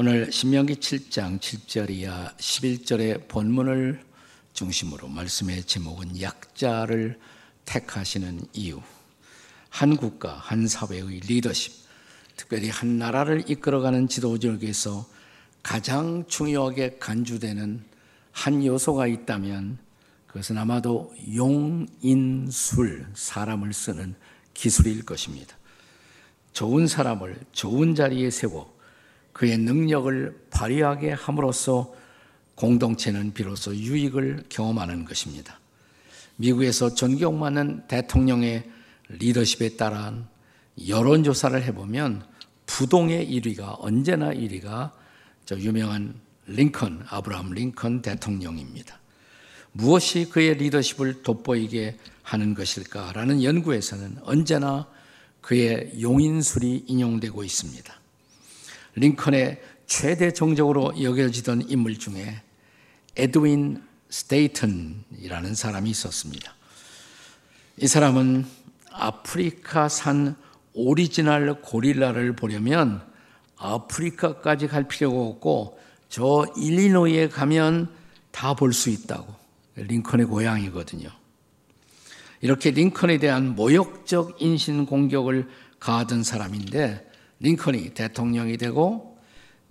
오늘 신명기 7장 7절 이하 11절의 본문을 중심으로 말씀의 제목은 약자를 택하시는 이유. 한 국가, 한 사회의 리더십, 특별히 한 나라를 이끌어가는 지도자에게서 가장 중요하게 간주되는 한 요소가 있다면 그것은 아마도 용인술, 사람을 쓰는 기술일 것입니다. 좋은 사람을 좋은 자리에 세워 그의 능력을 발휘하게 함으로써 공동체는 비로소 유익을 경험하는 것입니다. 미국에서 존경받는 대통령의 리더십에 따른 여론조사를 해보면 부동의 1위가 언제나 1위가 저 유명한 링컨, 아브라함 링컨 대통령입니다. 무엇이 그의 리더십을 돋보이게 하는 것일까라는 연구에서는 언제나 그의 용인술이 인용되고 있습니다. 링컨의 최대 정적으로 여겨지던 인물 중에 에드윈 스탠턴이라는 사람이 있었습니다. 이 사람은 아프리카산 오리지널 고릴라를 보려면 아프리카까지 갈 필요가 없고 저 일리노이에 가면 다 볼 수 있다고. 링컨의 고향이거든요. 이렇게 링컨에 대한 모욕적 인신 공격을 가하던 사람인데 링컨이 대통령이 되고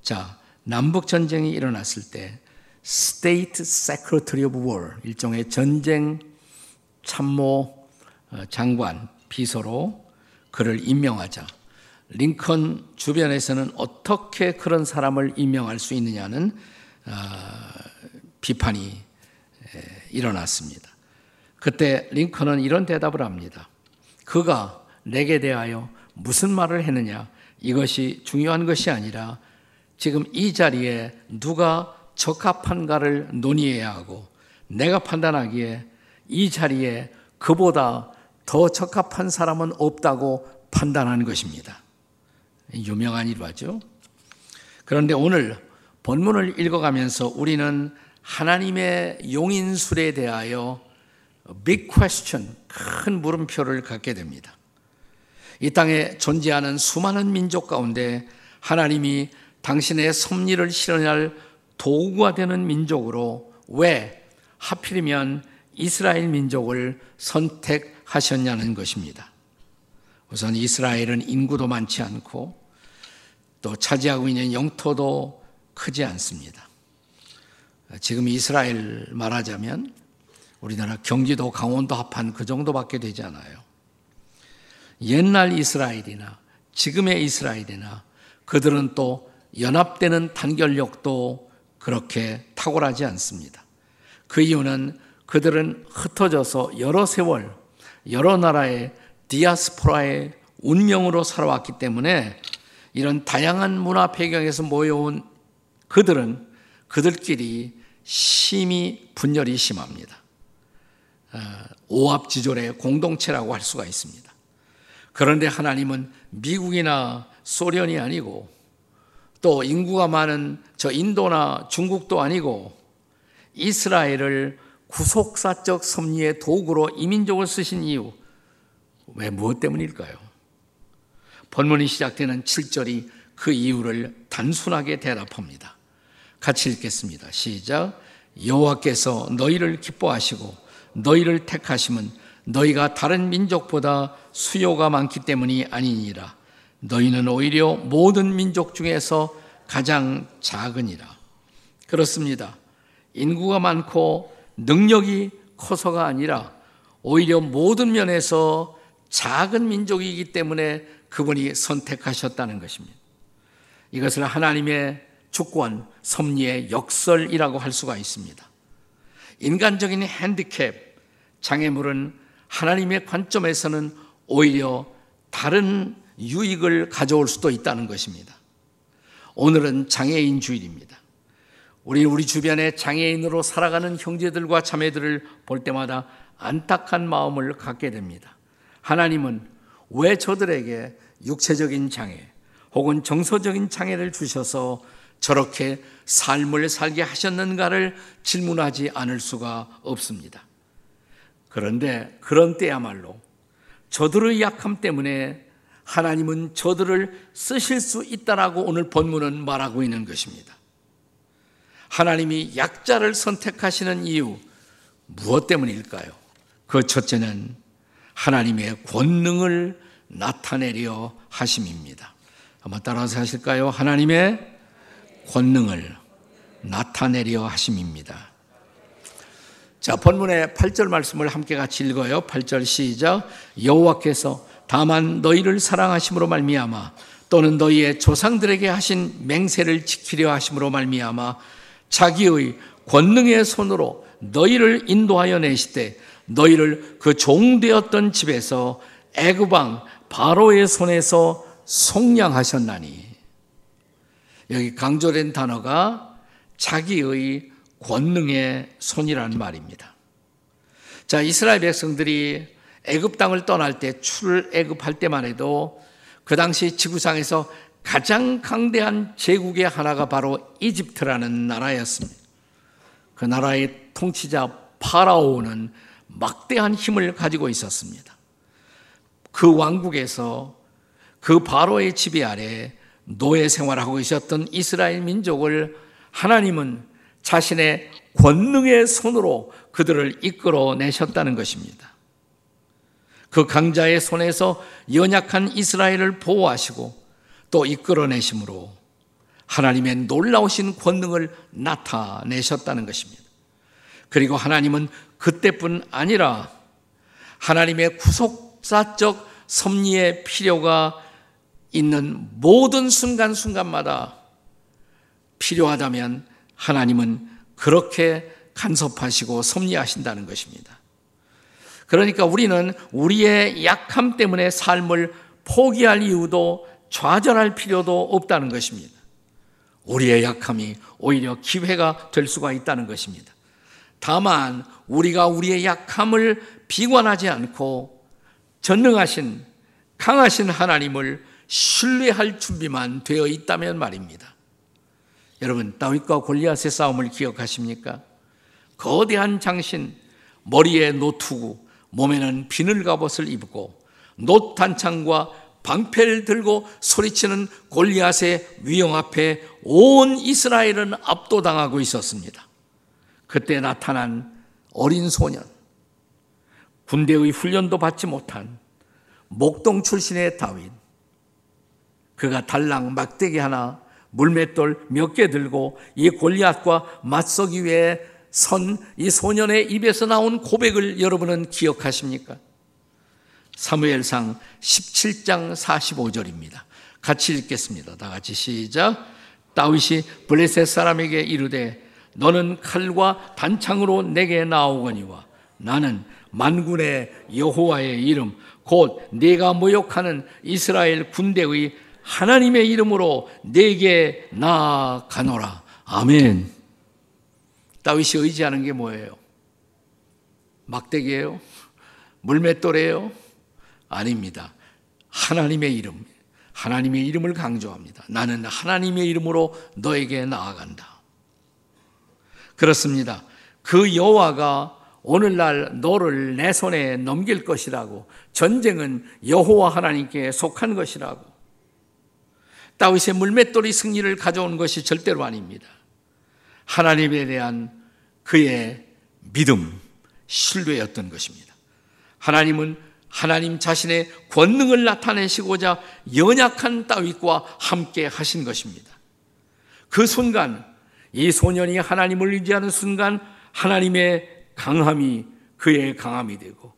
자 남북 전쟁이 일어났을 때 State Secretary of War 일종의 전쟁 참모 어, 장관 비서로 그를 임명하자 링컨 주변에서는 어떻게 그런 사람을 임명할 수 있느냐는 어, 비판이 일어났습니다. 그때 링컨은 이런 대답을 합니다. 그가 내게 대하여 무슨 말을 했느냐? 이것이 중요한 것이 아니라 지금 이 자리에 누가 적합한가를 논의해야 하고 내가 판단하기에 이 자리에 그보다 더 적합한 사람은 없다고 판단하는 것입니다. 유명한 일화죠. 그런데 오늘 본문을 읽어가면서 우리는 하나님의 용인술에 대하여 big question, 큰 물음표를 갖게 됩니다. 이 땅에 존재하는 수많은 민족 가운데 하나님이 당신의 섭리를 실현할 도구가 되는 민족으로 왜 하필이면 이스라엘 민족을 선택하셨냐는 것입니다. 우선 이스라엘은 인구도 많지 않고 또 차지하고 있는 영토도 크지 않습니다. 지금 이스라엘 말하자면 우리나라 경기도 강원도 합한 그 정도밖에 되지 않아요. 옛날 이스라엘이나 지금의 이스라엘이나 그들은 또 연합되는 단결력도 그렇게 탁월하지 않습니다. 그 이유는 그들은 흩어져서 여러 세월, 여러 나라의 디아스포라의 운명으로 살아왔기 때문에 이런 다양한 문화 배경에서 모여온 그들은 그들끼리 심히 분열이 심합니다. 어, 오합지졸의 공동체라고 할 수가 있습니다. 그런데 하나님은 미국이나 소련이 아니고 또 인구가 많은 저 인도나 중국도 아니고 이스라엘을 구속사적 섭리의 도구로 이민족을 쓰신 이유 왜 무엇 때문일까요? 본문이 시작되는 7절이 그 이유를 단순하게 대답합니다. 같이 읽겠습니다. 시작. 여호와께서 너희를 기뻐하시고 너희를 택하심은 너희가 다른 민족보다 수요가 많기 때문이 아니니라. 너희는 오히려 모든 민족 중에서 가장 작으니라. 그렇습니다. 인구가 많고 능력이 커서가 아니라 오히려 모든 면에서 작은 민족이기 때문에 그분이 선택하셨다는 것입니다. 이것을 하나님의 주권, 섭리의 역설이라고 할 수가 있습니다. 인간적인 핸디캡, 장애물은 하나님의 관점에서는 오히려 다른 유익을 가져올 수도 있다는 것입니다. 오늘은 장애인 주일입니다. 우리 우리 주변에 장애인으로 살아가는 형제들과 자매들을 볼 때마다 안타한 마음을 갖게 됩니다. 하나님은 왜 저들에게 육체적인 장애 혹은 정서적인 장애를 주셔서 저렇게 삶을 살게 하셨는가를 질문하지 않을 수가 없습니다. 그런데 그런 때야말로 저들의 약함 때문에 하나님은 저들을 쓰실 수 있다라고 오늘 본문은 말하고 있는 것입니다. 하나님이 약자를 선택하시는 이유 무엇 때문일까요? 그 첫째는 하나님의 권능을 나타내려 하심입니다. 한번 따라서 하실까요? 하나님의 권능을 나타내려 하심입니다. 자, 본문의 8절 말씀을 함께 같이 읽어요. 8절 시작. 여호와께서 다만 너희를 사랑하심으로 말미암아 또는 너희의 조상들에게 하신 맹세를 지키려 하심으로 말미암아 자기의 권능의 손으로 너희를 인도하여 내시되 너희를 그 종되었던 집에서 애굽왕 바로의 손에서 속량하셨나니 여기 강조된 단어가 자기의 권능의 손이라는 말입니다. 자, 이스라엘 백성들이 애굽 땅을 떠날 때 출애굽할 때만 해도 그 당시 지구상에서 가장 강대한 제국의 하나가 바로 이집트라는 나라였습니다. 그 나라의 통치자 파라오는 막대한 힘을 가지고 있었습니다. 그 왕국에서 그 바로의 지배 아래 노예 생활하고 있었던 이스라엘 민족을 하나님은 자신의 권능의 손으로 그들을 이끌어 내셨다는 것입니다. 그 강자의 손에서 연약한 이스라엘을 보호하시고 또 이끌어내심으로 하나님의 놀라우신 권능을 나타내셨다는 것입니다. 그리고 하나님은 그때뿐 아니라 하나님의 구속사적 섭리의 필요가 있는 모든 순간순간마다 필요하다면 하나님은 그렇게 간섭하시고 섭리하신다는 것입니다. 그러니까 우리는 우리의 약함 때문에 삶을 포기할 이유도 좌절할 필요도 없다는 것입니다. 우리의 약함이 오히려 기회가 될 수가 있다는 것입니다. 다만 우리가 우리의 약함을 비관하지 않고 전능하신 강하신 하나님을 신뢰할 준비만 되어 있다면 말입니다. 여러분 다윗과 골리앗의 싸움을 기억하십니까? 거대한 장신 머리에 노투구 몸에는 비늘 갑옷을 입고 노탄창과 방패를 들고 소리치는 골리앗의 위용 앞에 온 이스라엘은 압도당하고 있었습니다. 그때 나타난 어린 소년, 군대의 훈련도 받지 못한 목동 출신의 다윗, 그가 달랑 막대기 하나, 물맷돌 몇 개 들고 이 골리앗과 맞서기 위해 선 이 소년의 입에서 나온 고백을 여러분은 기억하십니까? 사무엘상 17장 45절입니다. 같이 읽겠습니다. 다 같이 시작. 다윗이 블레셋 사람에게 이르되 너는 칼과 단창으로 내게 나오거니와 나는 만군의 여호와의 이름 곧 네가 모욕하는 이스라엘 군대의 하나님의 이름으로 내게 나아가노라. 아멘. 다윗이 의지하는 게 뭐예요? 막대기예요? 물맷돌이에요? 아닙니다. 하나님의 이름, 하나님의 이름을 강조합니다. 나는 하나님의 이름으로 너에게 나아간다. 그렇습니다. 그 여호와가 오늘날 너를 내 손에 넘길 것이라고 전쟁은 여호와 하나님께 속한 것이라고 다윗의 물맷돌이 승리를 가져온 것이 절대로 아닙니다. 하나님에 대한 그의 믿음, 신뢰였던 것입니다. 하나님은 하나님 자신의 권능을 나타내시고자 연약한 다윗과 함께 하신 것입니다. 그 순간 이 소년이 하나님을 의지하는 순간 하나님의 강함이 그의 강함이 되고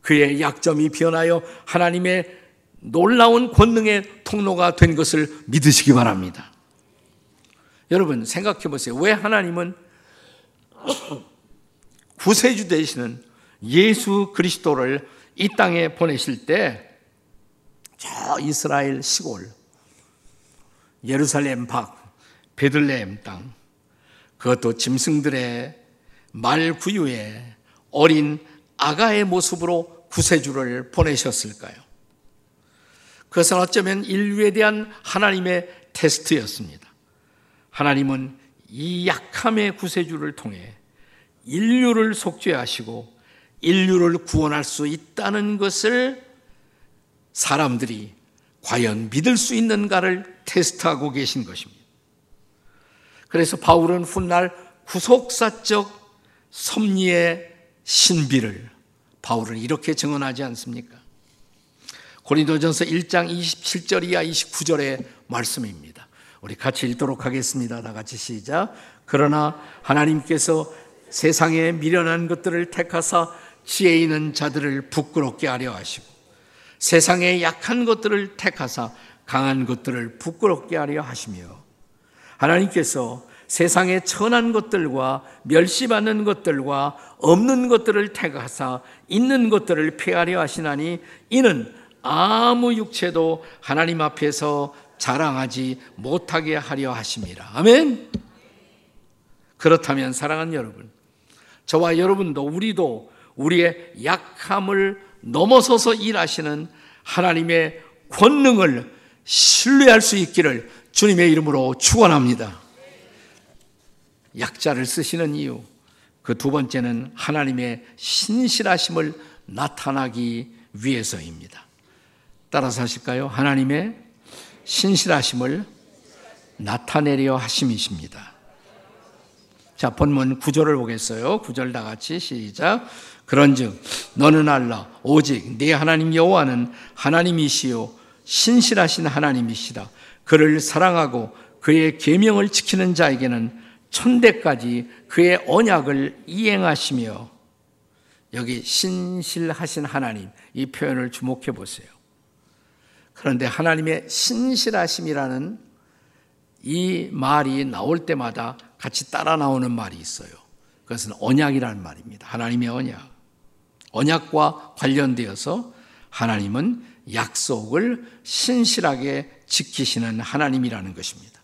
그의 약점이 변하여 하나님의 놀라운 권능의 통로가 된 것을 믿으시기 바랍니다. 여러분 생각해 보세요. 왜 하나님은 구세주 되시는 예수 그리스도를 이 땅에 보내실 때 저 이스라엘 시골 예루살렘 밖 베들레헴 땅 그것도 짐승들의 말 구유에 어린 아가의 모습으로 구세주를 보내셨을까요? 그것은 어쩌면 인류에 대한 하나님의 테스트였습니다. 하나님은 이 약함의 구세주를 통해 인류를 속죄하시고 인류를 구원할 수 있다는 것을 사람들이 과연 믿을 수 있는가를 테스트하고 계신 것입니다. 그래서 바울은 훗날 구속사적 섭리의 신비를 바울은 이렇게 증언하지 않습니까? 고린도전서 1장 27절 이하 29절의 말씀입니다. 우리 같이 읽도록 하겠습니다. 다 같이 시작. 그러나 하나님께서 세상에 미련한 것들을 택하사 지혜 있는 자들을 부끄럽게 하려 하시고 세상에 약한 것들을 택하사 강한 것들을 부끄럽게 하려 하시며 하나님께서 세상의 천한 것들과 멸시받는 것들과 없는 것들을 택하사 있는 것들을 폐하려 하시나니 이는 아무 육체도 하나님 앞에서 자랑하지 못하게 하려 하심이라. 아멘. 그렇다면 사랑하는 여러분, 저와 여러분도 우리도 우리의 약함을 넘어서서 일하시는 하나님의 권능을 신뢰할 수 있기를 주님의 이름으로 축원합니다. 약자를 쓰시는 이유 그 두 번째는 하나님의 신실하심을 나타나기 위해서입니다. 따라서 하실까요? 하나님의 신실하심을 나타내려 하심이십니다. 자, 본문 구절을 보겠어요. 구절 다 같이 시작. 그런즉 너는 알라 오직 네 하나님 여호와는 하나님이시요 신실하신 하나님이시다. 그를 사랑하고 그의 계명을 지키는 자에게는 천대까지 그의 언약을 이행하시며 여기 신실하신 하나님 이 표현을 주목해 보세요. 그런데 하나님의 신실하심이라는 이 말이 나올 때마다 같이 따라 나오는 말이 있어요. 그것은 언약이라는 말입니다. 하나님의 언약. 언약과 관련되어서 하나님은 약속을 신실하게 지키시는 하나님이라는 것입니다.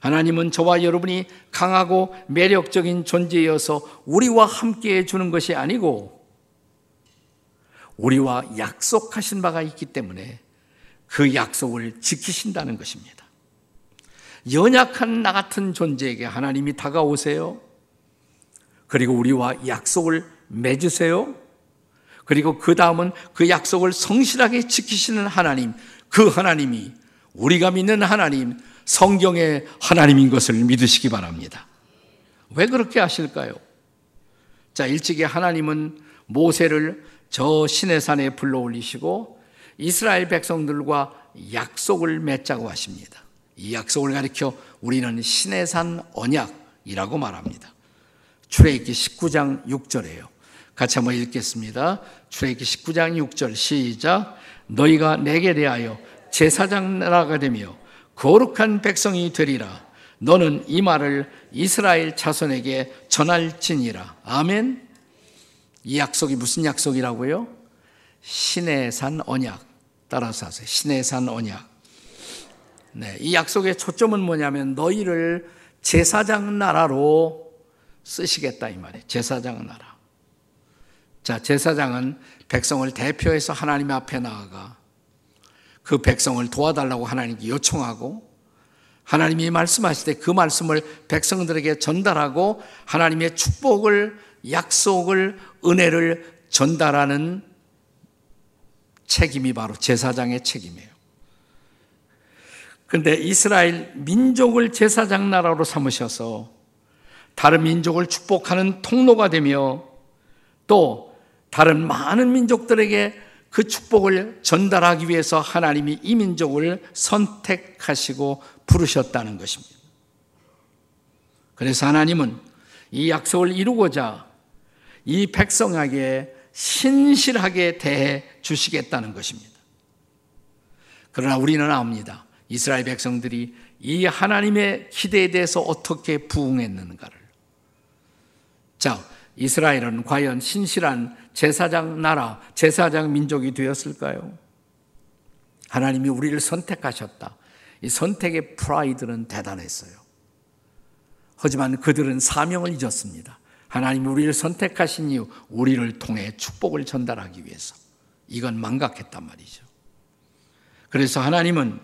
하나님은 저와 여러분이 강하고 매력적인 존재여서 우리와 함께 해주는 것이 아니고 우리와 약속하신 바가 있기 때문에 그 약속을 지키신다는 것입니다. 연약한 나 같은 존재에게 하나님이 다가오세요. 그리고 우리와 약속을 맺으세요. 그리고 그 다음은 그 약속을 성실하게 지키시는 하나님, 그 하나님이 우리가 믿는 하나님, 성경의 하나님인 것을 믿으시기 바랍니다. 왜 그렇게 하실까요? 자, 일찍이 하나님은 모세를 저 시내산에 불러 올리시고 이스라엘 백성들과 약속을 맺자고 하십니다. 이 약속을 가리켜 우리는 시내산 언약이라고 말합니다. 출애굽기 19장 6절이에요. 같이 한번 읽겠습니다. 출애굽기 19장 6절 시작. 너희가 내게 대하여 제사장 나라가 되며 거룩한 백성이 되리라. 너는 이 말을 이스라엘 자손에게 전할지니라. 아멘. 이 약속이 무슨 약속이라고요? 신의 산 언약. 따라서 하세요. 신의 산 언약. 네, 이 약속의 초점은 뭐냐면 너희를 제사장 나라로 쓰시겠다 이 말이에요. 제사장 나라. 자, 제사장은 백성을 대표해서 하나님 앞에 나아가 그 백성을 도와달라고 하나님께 요청하고 하나님이 말씀하실 때 그 말씀을 백성들에게 전달하고 하나님의 축복을 약속을 은혜를 전달하는 책임이 바로 제사장의 책임이에요. 그런데 이스라엘 민족을 제사장 나라로 삼으셔서 다른 민족을 축복하는 통로가 되며 또 다른 많은 민족들에게 그 축복을 전달하기 위해서 하나님이 이 민족을 선택하시고 부르셨다는 것입니다. 그래서 하나님은 이 약속을 이루고자 이 백성에게 신실하게 대해 주시겠다는 것입니다. 그러나 우리는 압니다. 이스라엘 백성들이 이 하나님의 기대에 대해서 어떻게 부응했는가를. 자, 이스라엘은 과연 신실한 제사장 나라, 제사장 민족이 되었을까요? 하나님이 우리를 선택하셨다. 이 선택의 프라이드는 대단했어요. 하지만 그들은 사명을 잊었습니다. 하나님이 우리를 선택하신 이유, 우리를 통해 축복을 전달하기 위해서. 이건 망각했단 말이죠. 그래서 하나님은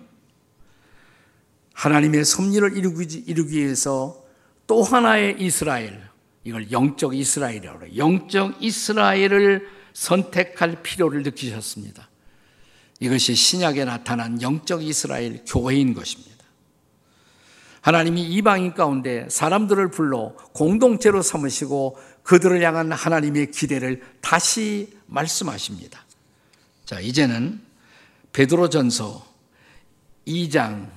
하나님의 섭리를 이루기 위해서 또 하나의 이스라엘, 이걸 영적 이스라엘이라고 해요. 영적 이스라엘을 선택할 필요를 느끼셨습니다. 이것이 신약에 나타난 영적 이스라엘 교회인 것입니다. 하나님이 이방인 가운데 사람들을 불러 공동체로 삼으시고 그들을 향한 하나님의 기대를 다시 말씀하십니다. 자, 이제는 베드로전서 2장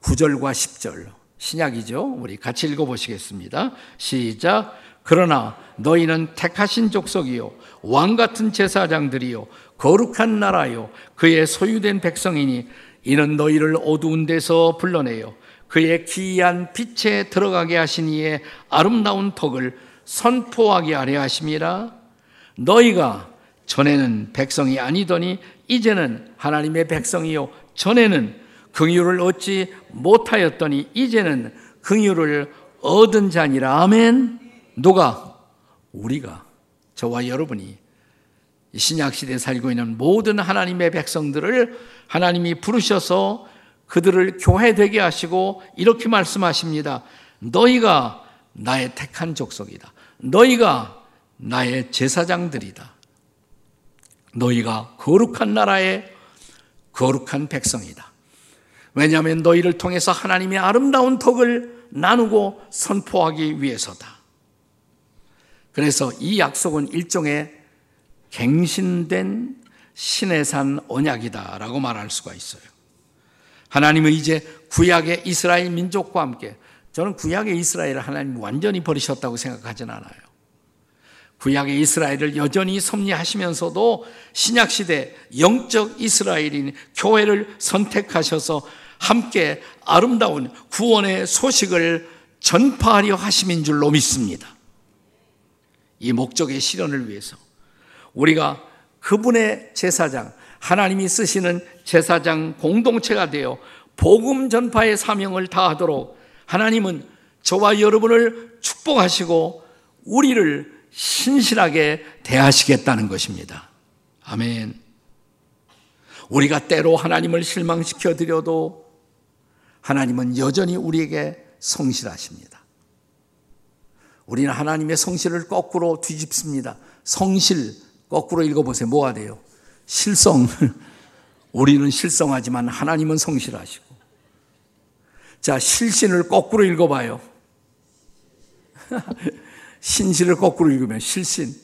9절과 10절 신약이죠. 우리 같이 읽어 보시겠습니다. 시작. 그러나 너희는 택하신 족속이요 왕 같은 제사장들이요 거룩한 나라요 그의 소유된 백성이니 이는 너희를 어두운 데서 불러내요 그의 기이한 빛에 들어가게 이의 아름다운 덕을 선포하게 하려 하심이라. 너희가 전에는 백성이 아니더니 이제는 하나님의 백성이요. 전에는 긍휼을 얻지 못하였더니 이제는 긍휼을 얻은 자니라. 아멘. 누가? 우리가. 저와 여러분이 신약 시대에 살고 있는 모든 하나님의 백성들을 하나님이 부르셔서 그들을 교회 되게 하시고 이렇게 말씀하십니다. 너희가 나의 택한 족속이다. 너희가 나의 제사장들이다. 너희가 거룩한 나라의 거룩한 백성이다. 왜냐하면 너희를 통해서 하나님의 아름다운 덕을 나누고 선포하기 위해서다. 그래서 이 약속은 일종의 갱신된 신의 산 언약이다라고 말할 수가 있어요. 하나님은 이제 구약의 이스라엘 민족과 함께 저는 구약의 이스라엘을 하나님 완전히 버리셨다고 생각하진 않아요. 구약의 이스라엘을 여전히 섭리하시면서도 신약 시대 영적 이스라엘인 교회를 선택하셔서 함께 아름다운 구원의 소식을 전파하려 하심인 줄로 믿습니다. 이 목적의 실현을 위해서 우리가 그분의 제사장, 하나님이 쓰시는 제사장 공동체가 되어 복음 전파의 사명을 다하도록 하나님은 저와 여러분을 축복하시고 우리를 신실하게 대하시겠다는 것입니다. 아멘. 우리가 때로 하나님을 실망시켜 드려도 하나님은 여전히 우리에게 성실하십니다. 우리는 하나님의 성실을 거꾸로 뒤집습니다. 성실, 거꾸로 읽어보세요. 뭐가 돼요? 실성. 우리는 실성하지만 하나님은 성실하시고. 자, 실신을 거꾸로 읽어봐요. 신실을 거꾸로 읽으면 실신.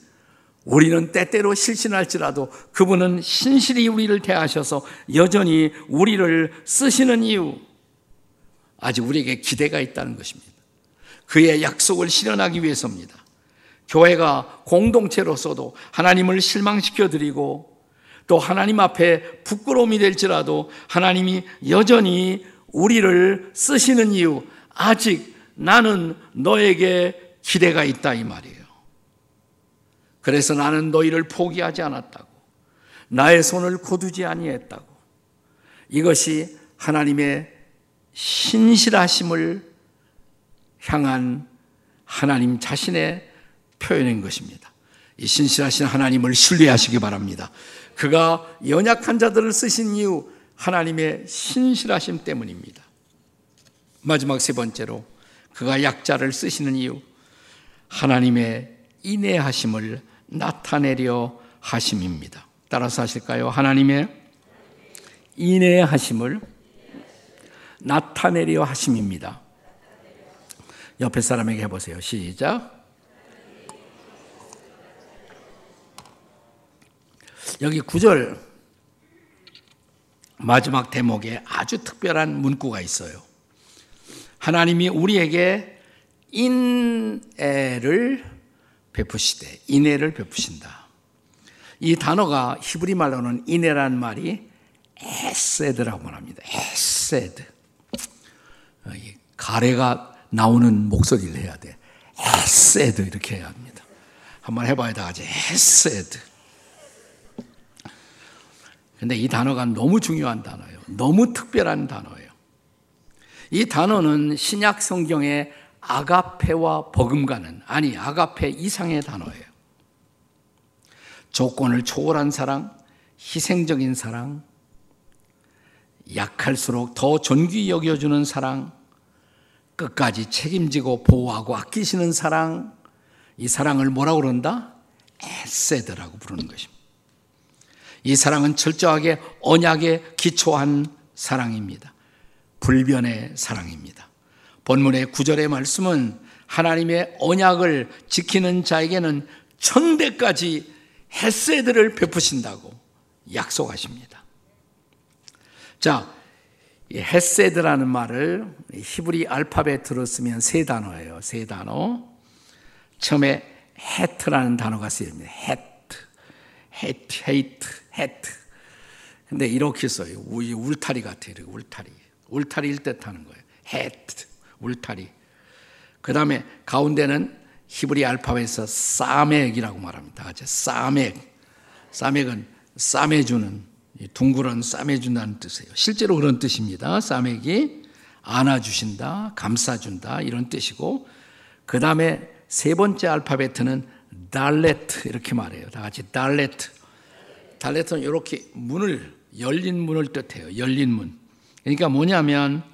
우리는 때때로 실신할지라도 그분은 신실히 우리를 대하셔서 여전히 우리를 쓰시는 이유. 아직 우리에게 기대가 있다는 것입니다. 그의 약속을 실현하기 위해서입니다. 교회가 공동체로서도 하나님을 실망시켜 드리고 또 하나님 앞에 부끄러움이 될지라도 하나님이 여전히 우리를 쓰시는 이유 아직 나는 너에게 기대가 있다 이 말이에요. 그래서 나는 너희를 포기하지 않았다고. 나의 손을 거두지 아니했다고. 이것이 하나님의 신실하심을 향한 하나님 자신의 표현인 것입니다. 이 신실하신 하나님을 신뢰하시기 바랍니다. 그가 연약한 자들을 쓰신 이유 하나님의 신실하심 때문입니다. 마지막 세 번째로 그가 약자를 쓰시는 이유 하나님의 인내하심을 나타내려 하심입니다. 따라서 하실까요? 하나님의 인내하심을 나타내려 하심입니다. 옆에 사람에게 해보세요. 시작. 여기 9절 마지막 대목에 아주 특별한 문구가 있어요. 하나님이 우리에게 인애를 베푸시되 인애를 베푸신다. 이 단어가 히브리 말로는 인애란 말이 헤세드라고 말합니다. 헤세드. 가래가 나오는 목소리를 해야 돼. 헤세드 이렇게 해야 합니다. 한번 해봐야 다 같이 헤세드. 근데 이 단어가 너무 중요한 단어예요. 너무 특별한 단어예요. 이 단어는 신약 성경의 아가페와 버금가는 아니 아가페 이상의 단어예요. 조건을 초월한 사랑, 희생적인 사랑, 약할수록 더 존귀 여겨주는 사랑, 끝까지 책임지고 보호하고 아끼시는 사랑, 이 사랑을 뭐라고 그런다? 에세드라고 부르는 것입니다. 이 사랑은 철저하게 언약에 기초한 사랑입니다. 불변의 사랑입니다. 본문의 구절의 말씀은 하나님의 언약을 지키는 자에게는 천대까지 햇세들을 베푸신다고 약속하십니다. 자, 햇세드라는 말을 히브리 알파벳으로 쓰면 세 단어예요. 세 단어. 처음에 헤트라는 단어가 쓰입니다. 헤트, 헤트, 헤이트, 헤트. 근데 이렇게 써요. 울타리 같아요. 울타리. 울타리일 듯 하는 거예요. 헤트, 울타리. 그 다음에 가운데는 히브리 알파벳에서 사멕이라고 말합니다. 같이 사멕. 사멕은 싸매주는 둥그런 싸매준다는 뜻이에요. 실제로 그런 뜻입니다. 싸매기 안아주신다, 감싸준다 이런 뜻이고 그 다음에 세 번째 알파벳은 달레트 이렇게 말해요. 다 같이 달레트. 달레트는 이렇게 문을 열린 문을 뜻해요. 열린 문. 그러니까 뭐냐면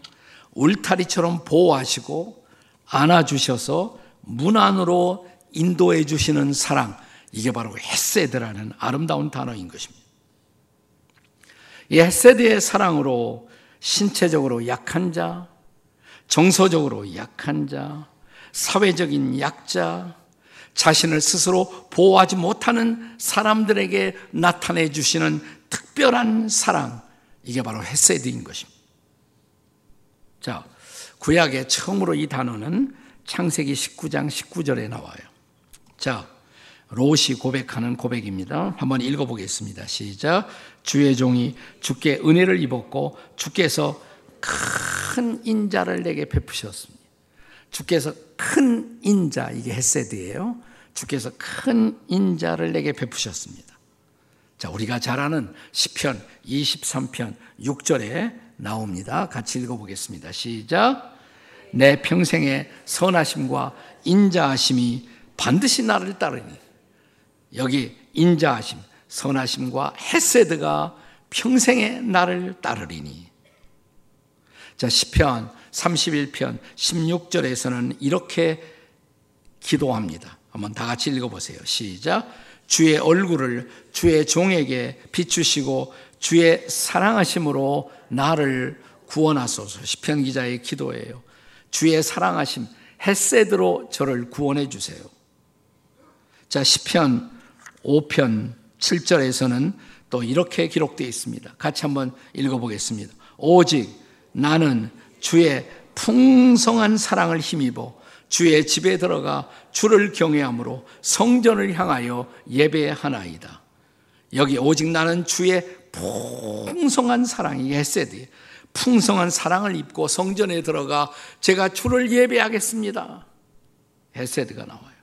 울타리처럼 보호하시고 안아주셔서 문 안으로 인도해 주시는 사랑. 이게 바로 헤세드라는 아름다운 단어인 것입니다. 이 헤세드의 사랑으로 신체적으로 약한 자, 정서적으로 약한 자, 사회적인 약자, 자신을 스스로 보호하지 못하는 사람들에게 나타내 주시는 특별한 사랑, 이게 바로 헤세드인 것입니다. 자, 구약의 처음으로 이 단어는 창세기 19장 19절에 나와요. 자, 롯이 고백하는 고백입니다. 한번 읽어보겠습니다. 시작. 주의 종이 주께 은혜를 입었고 주께서 큰 인자를 내게 베푸셨습니다. 주께서 큰 인자 이게 헤세드예요. 주께서 큰 인자를 내게 베푸셨습니다. 자, 우리가 잘 아는 시편 23편 6절에 나옵니다. 같이 읽어 보겠습니다. 시작. 내 평생의 선하심과 인자하심이 반드시 나를 따르니 여기 인자하심, 선하심과 헤세드가 평생에 나를 따르리니. 자, 시편 31편 16절에서는 이렇게 기도합니다. 한번 다 같이 읽어보세요. 시작. 주의 얼굴을 주의 종에게 비추시고 주의 사랑하심으로 나를 구원하소서. 시편 기자의 기도예요. 주의 사랑하심, 헤세드로 저를 구원해 주세요. 자, 시편 5편 7절에서는 또 이렇게 기록되어 있습니다. 같이 한번 읽어보겠습니다. 오직 나는 주의 풍성한 사랑을 힘입어 주의 집에 들어가 주를 경외함으로 성전을 향하여 예배하나이다. 여기 오직 나는 주의 풍성한 사랑이 헤세드 풍성한 사랑을 입고 성전에 들어가 제가 주를 예배하겠습니다. 헤세드가 나와요.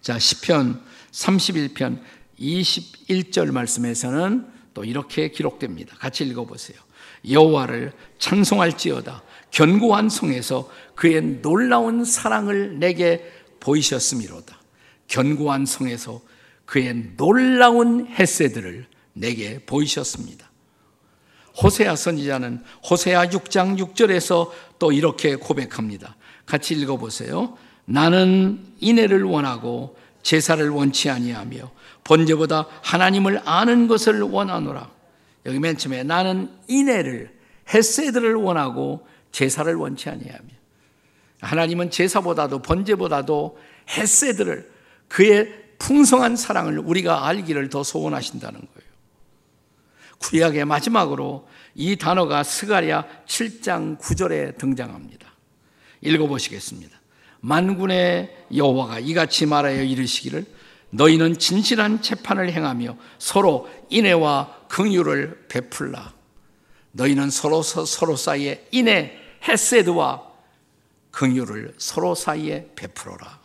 자, 시편 31편 21절 말씀에서는 또 이렇게 기록됩니다. 같이 읽어 보세요. 여호와를 찬송할지어다. 견고한 성에서 그의 놀라운 사랑을 내게 보이셨음이로다. 견고한 성에서 그의 놀라운 햇새들을 내게 보이셨습니다. 호세아 선지자는 호세아 6장 6절에서 또 이렇게 고백합니다. 같이 읽어 보세요. 나는 인애를 원하고 제사를 원치 아니하며 번제보다 하나님을 아는 것을 원하노라. 여기 맨 처음에 나는 인애를 햇세들을 원하고 제사를 원치 아니하며 하나님은 제사보다도 번제보다도 햇세들을 그의 풍성한 사랑을 우리가 알기를 더 소원하신다는 거예요. 구약의 마지막으로 이 단어가 스가랴 7장 9절에 등장합니다. 읽어 보시겠습니다. 만군의 여호와가 이같이 말하여 이르시기를 너희는 진실한 재판을 행하며 서로 인애와 긍휼을 베풀라. 너희는 서로 서로 사이에 인애 헤세드와 긍휼을 서로 사이에 베풀어라.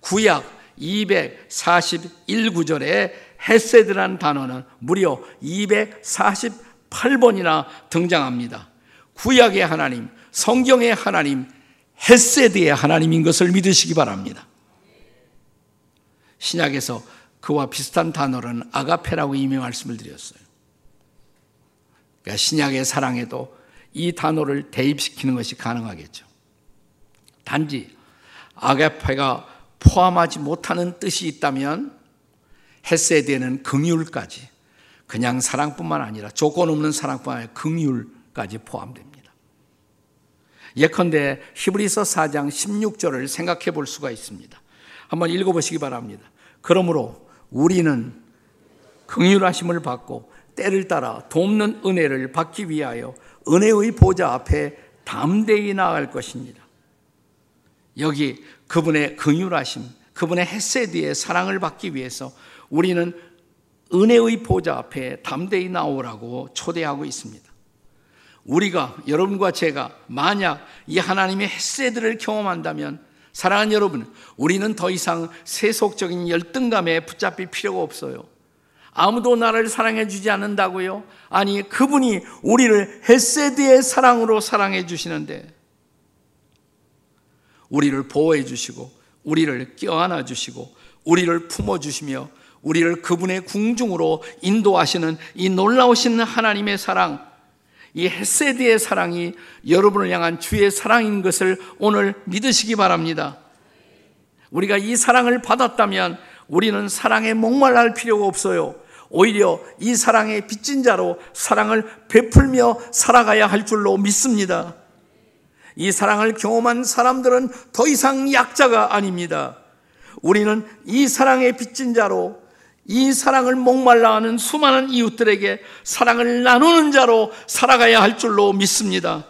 구약 241구절에 헤세드란 단어는 무려 248번이나 등장합니다. 구약의 하나님, 성경의 하나님, 헤세드의 하나님인 것을 믿으시기 바랍니다. 신약에서 그와 비슷한 단어는 아가페라고 이미 말씀을 드렸어요. 그러니까 신약의 사랑에도 이 단어를 대입시키는 것이 가능하겠죠. 단지 아가페가 포함하지 못하는 뜻이 있다면 헤세드에는 긍휼까지 그냥 사랑뿐만 아니라 조건 없는 사랑뿐만 아니라 긍휼까지 포함됩니다. 예컨대 히브리서 4장 16절을 생각해 볼 수가 있습니다. 한번 읽어 보시기 바랍니다. 그러므로 우리는 긍휼하심을 받고 때를 따라 돕는 은혜를 받기 위하여 은혜의 보좌 앞에 담대히 나아갈 것입니다. 여기 그분의 긍휼하심, 그분의 헤세드의 사랑을 받기 위해서 우리는 은혜의 보좌 앞에 담대히 나오라고 초대하고 있습니다. 우리가 여러분과 제가 만약 이 하나님의 헤세드를 경험한다면 사랑하는 여러분, 우리는 더 이상 세속적인 열등감에 붙잡힐 필요가 없어요. 아무도 나를 사랑해 주지 않는다고요? 아니, 그분이 우리를 헤세드의 사랑으로 사랑해 주시는데 우리를 보호해 주시고 우리를 껴안아 주시고 우리를 품어 주시며 우리를 그분의 궁중으로 인도하시는 이 놀라우신 하나님의 사랑 이 헤세드의 사랑이 여러분을 향한 주의 사랑인 것을 오늘 믿으시기 바랍니다. 우리가 이 사랑을 받았다면 우리는 사랑에 목말랄 필요가 없어요. 오히려 이 사랑의 빚진 자로 사랑을 베풀며 살아가야 할 줄로 믿습니다. 이 사랑을 경험한 사람들은 더 이상 약자가 아닙니다. 우리는 이 사랑의 빚진 자로 이 사랑을 목말라 하는 수많은 이웃들에게 사랑을 나누는 자로 살아가야 할 줄로 믿습니다.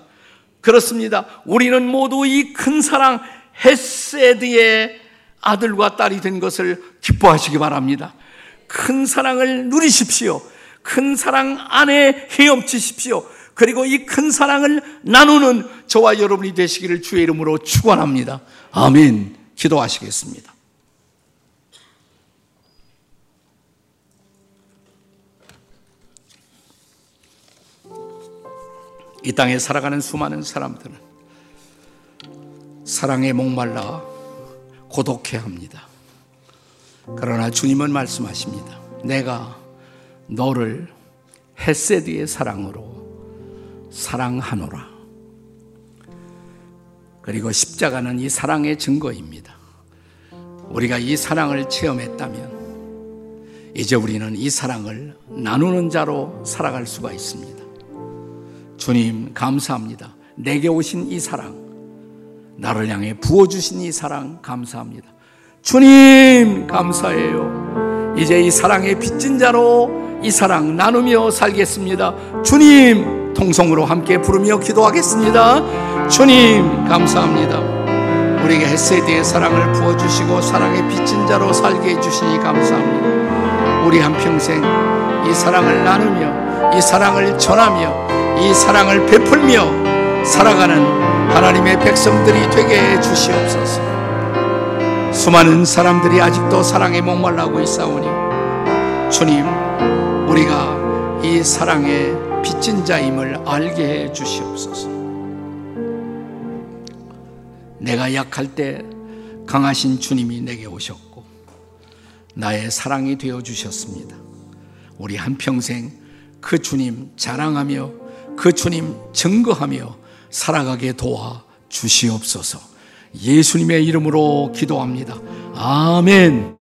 그렇습니다. 우리는 모두 이 큰 사랑 헤세드의 아들과 딸이 된 것을 기뻐하시기 바랍니다. 큰 사랑을 누리십시오. 큰 사랑 안에 헤엄치십시오. 그리고 이 큰 사랑을 나누는 저와 여러분이 되시기를 주의 이름으로 축원합니다. 아멘. 기도하시겠습니다. 이 땅에 살아가는 수많은 사람들은 사랑에 목말라 고독해 합니다. 그러나 주님은 말씀하십니다. 내가 너를 헤세드의 사랑으로 사랑하노라. 그리고 십자가는 이 사랑의 증거입니다. 우리가 이 사랑을 체험했다면 이제 우리는 이 사랑을 나누는 자로 살아갈 수가 있습니다. 주님, 감사합니다. 내게 오신 이 사랑, 나를 향해 부어주신 이 사랑, 감사합니다. 주님, 감사해요. 이제 이 사랑의 빚진 자로 이 사랑 나누며 살겠습니다. 주님, 통성으로 함께 부르며 기도하겠습니다. 주님, 감사합니다. 우리에게 햇세대의 사랑을 부어주시고 사랑의 빚진 자로 살게 해주시니 감사합니다. 우리 한평생 이 사랑을 나누며 이 사랑을 전하며 이 사랑을 베풀며 살아가는 하나님의 백성들이 되게 해 주시옵소서. 수많은 사람들이 아직도 사랑에 목말라고 있사오니 주님 우리가 이 사랑의 빚진 자임을 알게 해 주시옵소서. 내가 약할 때 강하신 주님이 내게 오셨고 나의 사랑이 되어 주셨습니다. 우리 한평생 그 주님 자랑하며 그 주님 증거하며 살아가게 도와 주시옵소서. 예수님의 이름으로 기도합니다. 아멘.